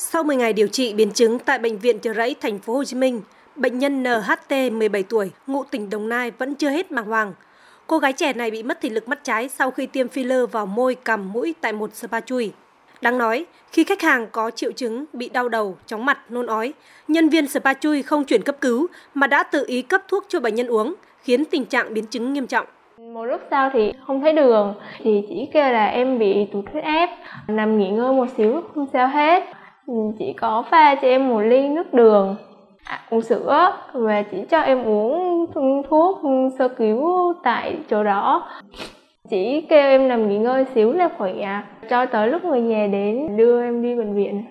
Sau 10 ngày điều trị biến chứng tại bệnh viện Chợ Rẫy thành phố Hồ Chí Minh, bệnh nhân NHT 17 tuổi, ngụ tỉnh Đồng Nai vẫn chưa hết bàng hoàng. Cô gái trẻ này bị mất thị lực mắt trái sau khi tiêm filler vào môi, cằm, mũi tại một spa chui. Đáng nói, khi khách hàng có triệu chứng bị đau đầu, chóng mặt, nôn ói, nhân viên spa chui không chuyển cấp cứu mà đã tự ý cấp thuốc cho bệnh nhân uống, khiến tình trạng biến chứng nghiêm trọng. Một lúc sau thì không thấy đường, thì chỉ kêu là em bị tụt huyết áp, nằm nghỉ ngơi một xíu không sao hết. Ừ, chỉ có pha cho em một ly nước đường, à, uống sữa và chỉ cho em uống thuốc sơ cứu tại chỗ đó. Chỉ kêu em nằm nghỉ ngơi xíu là khỏe, cho tới lúc người nhà đến đưa em đi bệnh viện.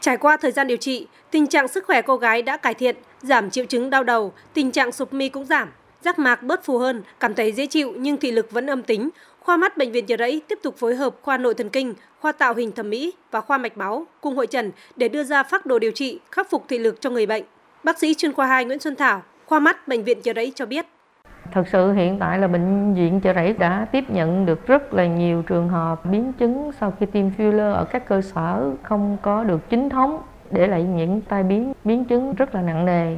Trải qua thời gian điều trị, tình trạng sức khỏe cô gái đã cải thiện, giảm triệu chứng đau đầu, tình trạng sụp mi cũng giảm, giác mạc bớt phù hơn, cảm thấy dễ chịu nhưng thị lực vẫn âm tính. Khoa mắt bệnh viện Chợ Rẫy tiếp tục phối hợp khoa nội thần kinh, khoa tạo hình thẩm mỹ và khoa mạch máu cùng hội trần để đưa ra phác đồ điều trị khắc phục thị lực cho người bệnh. Bác sĩ chuyên khoa 2 Nguyễn Xuân Thảo, khoa mắt bệnh viện Chợ Rẫy cho biết. Thật sự hiện tại là bệnh viện Chợ Rẫy đã tiếp nhận được rất là nhiều trường hợp biến chứng sau khi tiêm filler ở các cơ sở không có được chính thống để lại những tai biến biến chứng rất là nặng nề.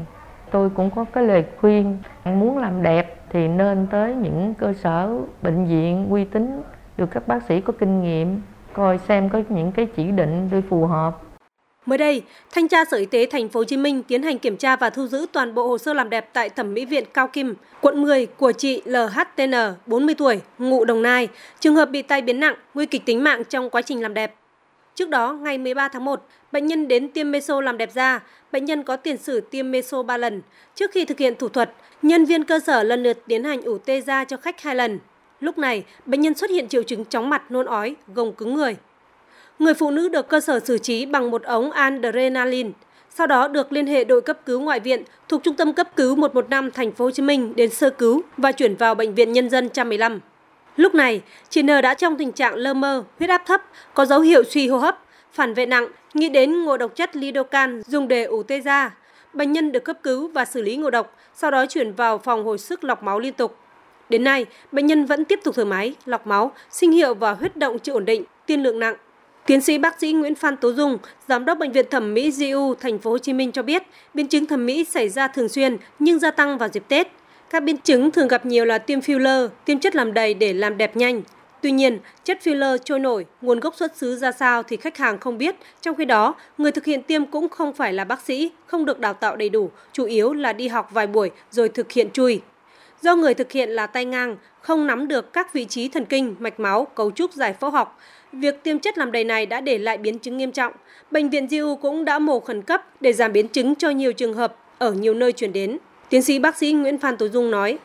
Tôi cũng có cái lời khuyên muốn làm đẹp thì nên tới những cơ sở bệnh viện uy tín được các bác sĩ có kinh nghiệm coi xem có những cái chỉ định để phù hợp Mới đây, thanh tra Sở Y tế Thành phố Hồ Chí Minh tiến hành kiểm tra và thu giữ toàn bộ hồ sơ làm đẹp tại thẩm mỹ viện Cao Kim, quận 10 của chị LHTN, 40 tuổi, ngụ Đồng Nai, trường hợp bị tai biến nặng, nguy kịch tính mạng trong quá trình làm đẹp. Trước đó, ngày 13 tháng 1, bệnh nhân đến tiêm meso làm đẹp da. Bệnh nhân có tiền sử tiêm meso 3 lần. Trước khi thực hiện thủ thuật, nhân viên cơ sở lần lượt tiến hành ủ tê da cho khách hai lần. Lúc này, bệnh nhân xuất hiện triệu chứng chóng mặt, nôn ói, gồng cứng người. Người phụ nữ được cơ sở xử trí bằng một ống adrenaline. Sau đó được liên hệ đội cấp cứu ngoại viện thuộc Trung tâm cấp cứu 115 thành phố Hồ Chí Minh đến sơ cứu và chuyển vào bệnh viện nhân dân 115. Lúc này, chị N đã trong tình trạng lơ mơ, huyết áp thấp, có dấu hiệu suy hô hấp, phản vệ nặng, nghĩ đến ngộ độc chất lidocan dùng để ủ tê da. Bệnh nhân được cấp cứu và xử lý ngộ độc, sau đó chuyển vào phòng hồi sức lọc máu liên tục. Đến nay, bệnh nhân vẫn tiếp tục thở máy, lọc máu, sinh hiệu và huyết động chưa ổn định, tiên lượng nặng. Tiến sĩ bác sĩ Nguyễn Phan Tố Dung, giám đốc bệnh viện thẩm mỹ GU thành phố Hồ Chí Minh cho biết, biến chứng thẩm mỹ xảy ra thường xuyên nhưng gia tăng vào dịp Tết. Các biến chứng thường gặp nhiều là tiêm filler, tiêm chất làm đầy để làm đẹp nhanh. Tuy nhiên, chất filler trôi nổi, nguồn gốc xuất xứ ra sao thì khách hàng không biết. Trong khi đó, người thực hiện tiêm cũng không phải là bác sĩ, không được đào tạo đầy đủ, chủ yếu là đi học vài buổi rồi thực hiện chui. Do người thực hiện là tay ngang, không nắm được các vị trí thần kinh, mạch máu, cấu trúc giải phẫu học, việc tiêm chất làm đầy này đã để lại biến chứng nghiêm trọng. Bệnh viện GU cũng đã mổ khẩn cấp để giảm biến chứng cho nhiều trường hợp ở nhiều nơi chuyển đến. Tiến sĩ bác sĩ Nguyễn Phan Tố Dung nói.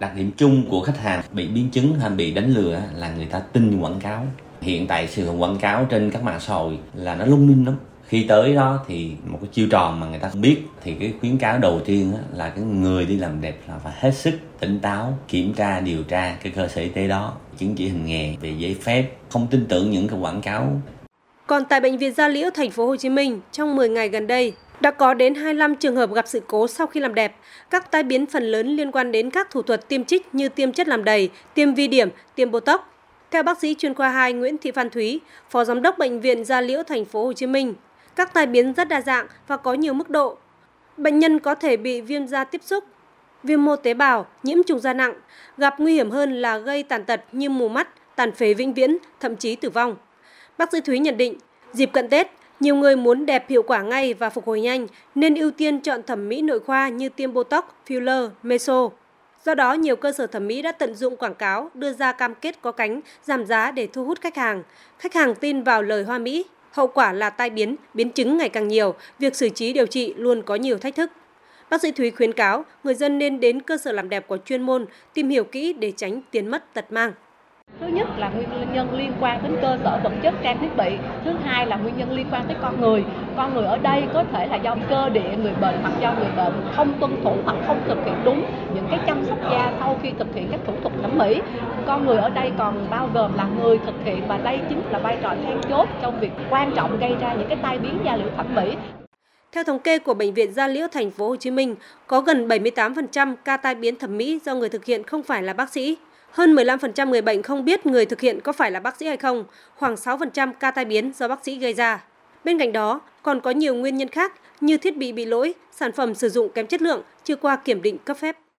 Đặc điểm chung của khách hàng bị biến chứng hay bị đánh lừa là người ta tin quảng cáo. Hiện tại sự quảng cáo trên các mạng xã hội là nó lung linh lắm khi tới đó thì một cái chiêu trò mà người ta không biết, thì cái khuyến cáo đầu tiên là cái người đi làm đẹp là phải hết sức tỉnh táo, kiểm tra, điều tra cái cơ sở y tế đó chứng chỉ hành nghề, về giấy phép, không tin tưởng những cái quảng cáo còn tại bệnh viện Gia Liễu thành phố Hồ Chí Minh trong 10 ngày gần đây đã có đến 25 trường hợp gặp sự cố sau khi làm đẹp. Các tai biến phần lớn liên quan đến các thủ thuật tiêm trích như tiêm chất làm đầy, tiêm vi điểm, tiêm botox. Theo bác sĩ chuyên khoa 2 Nguyễn Thị Phan Thúy, Phó Giám đốc Bệnh viện Gia Liễu thành phố Hồ Chí Minh, các tai biến rất đa dạng và có nhiều mức độ. Bệnh nhân có thể bị viêm da tiếp xúc, viêm mô tế bào, nhiễm trùng da nặng, gặp nguy hiểm hơn là gây tàn tật như mù mắt, tàn phế vĩnh viễn, thậm chí tử vong. Bác sĩ Thúy nhận định, dịp cận Tết, nhiều người muốn đẹp hiệu quả ngay và phục hồi nhanh nên ưu tiên chọn thẩm mỹ nội khoa như tiêm Botox, filler, meso. Do đó, nhiều cơ sở thẩm mỹ đã tận dụng quảng cáo, đưa ra cam kết có cánh, giảm giá để thu hút khách hàng. Khách hàng tin vào lời hoa mỹ, Hậu quả là tai biến, biến chứng ngày càng nhiều, việc xử trí điều trị luôn có nhiều thách thức. Bác sĩ Thúy khuyến cáo người dân nên đến cơ sở làm đẹp có chuyên môn, tìm hiểu kỹ để tránh tiền mất tật mang. Thứ nhất là nguyên nhân liên quan đến cơ sở vật chất trang thiết bị. Thứ hai là nguyên nhân liên quan tới con người. Con người ở đây có thể là do cơ địa người bệnh hoặc do người bệnh không tuân thủ hoặc không thực hiện đúng những cái chăm sóc da sau khi thực hiện các thủ thuật thẩm mỹ. Con người ở đây còn bao gồm là người thực hiện và đây chính là vai trò then chốt trong việc quan trọng gây ra những cái tai biến da liễu thẩm mỹ. Theo thống kê của bệnh viện Gia Liễu thành phố Hồ Chí Minh, có gần 78% ca tai biến thẩm mỹ do người thực hiện không phải là bác sĩ. Hơn 15% người bệnh không biết người thực hiện có phải là bác sĩ hay không, khoảng 6% ca tai biến do bác sĩ gây ra. Bên cạnh đó, còn có nhiều nguyên nhân khác như thiết bị bị lỗi, sản phẩm sử dụng kém chất lượng, chưa qua kiểm định cấp phép.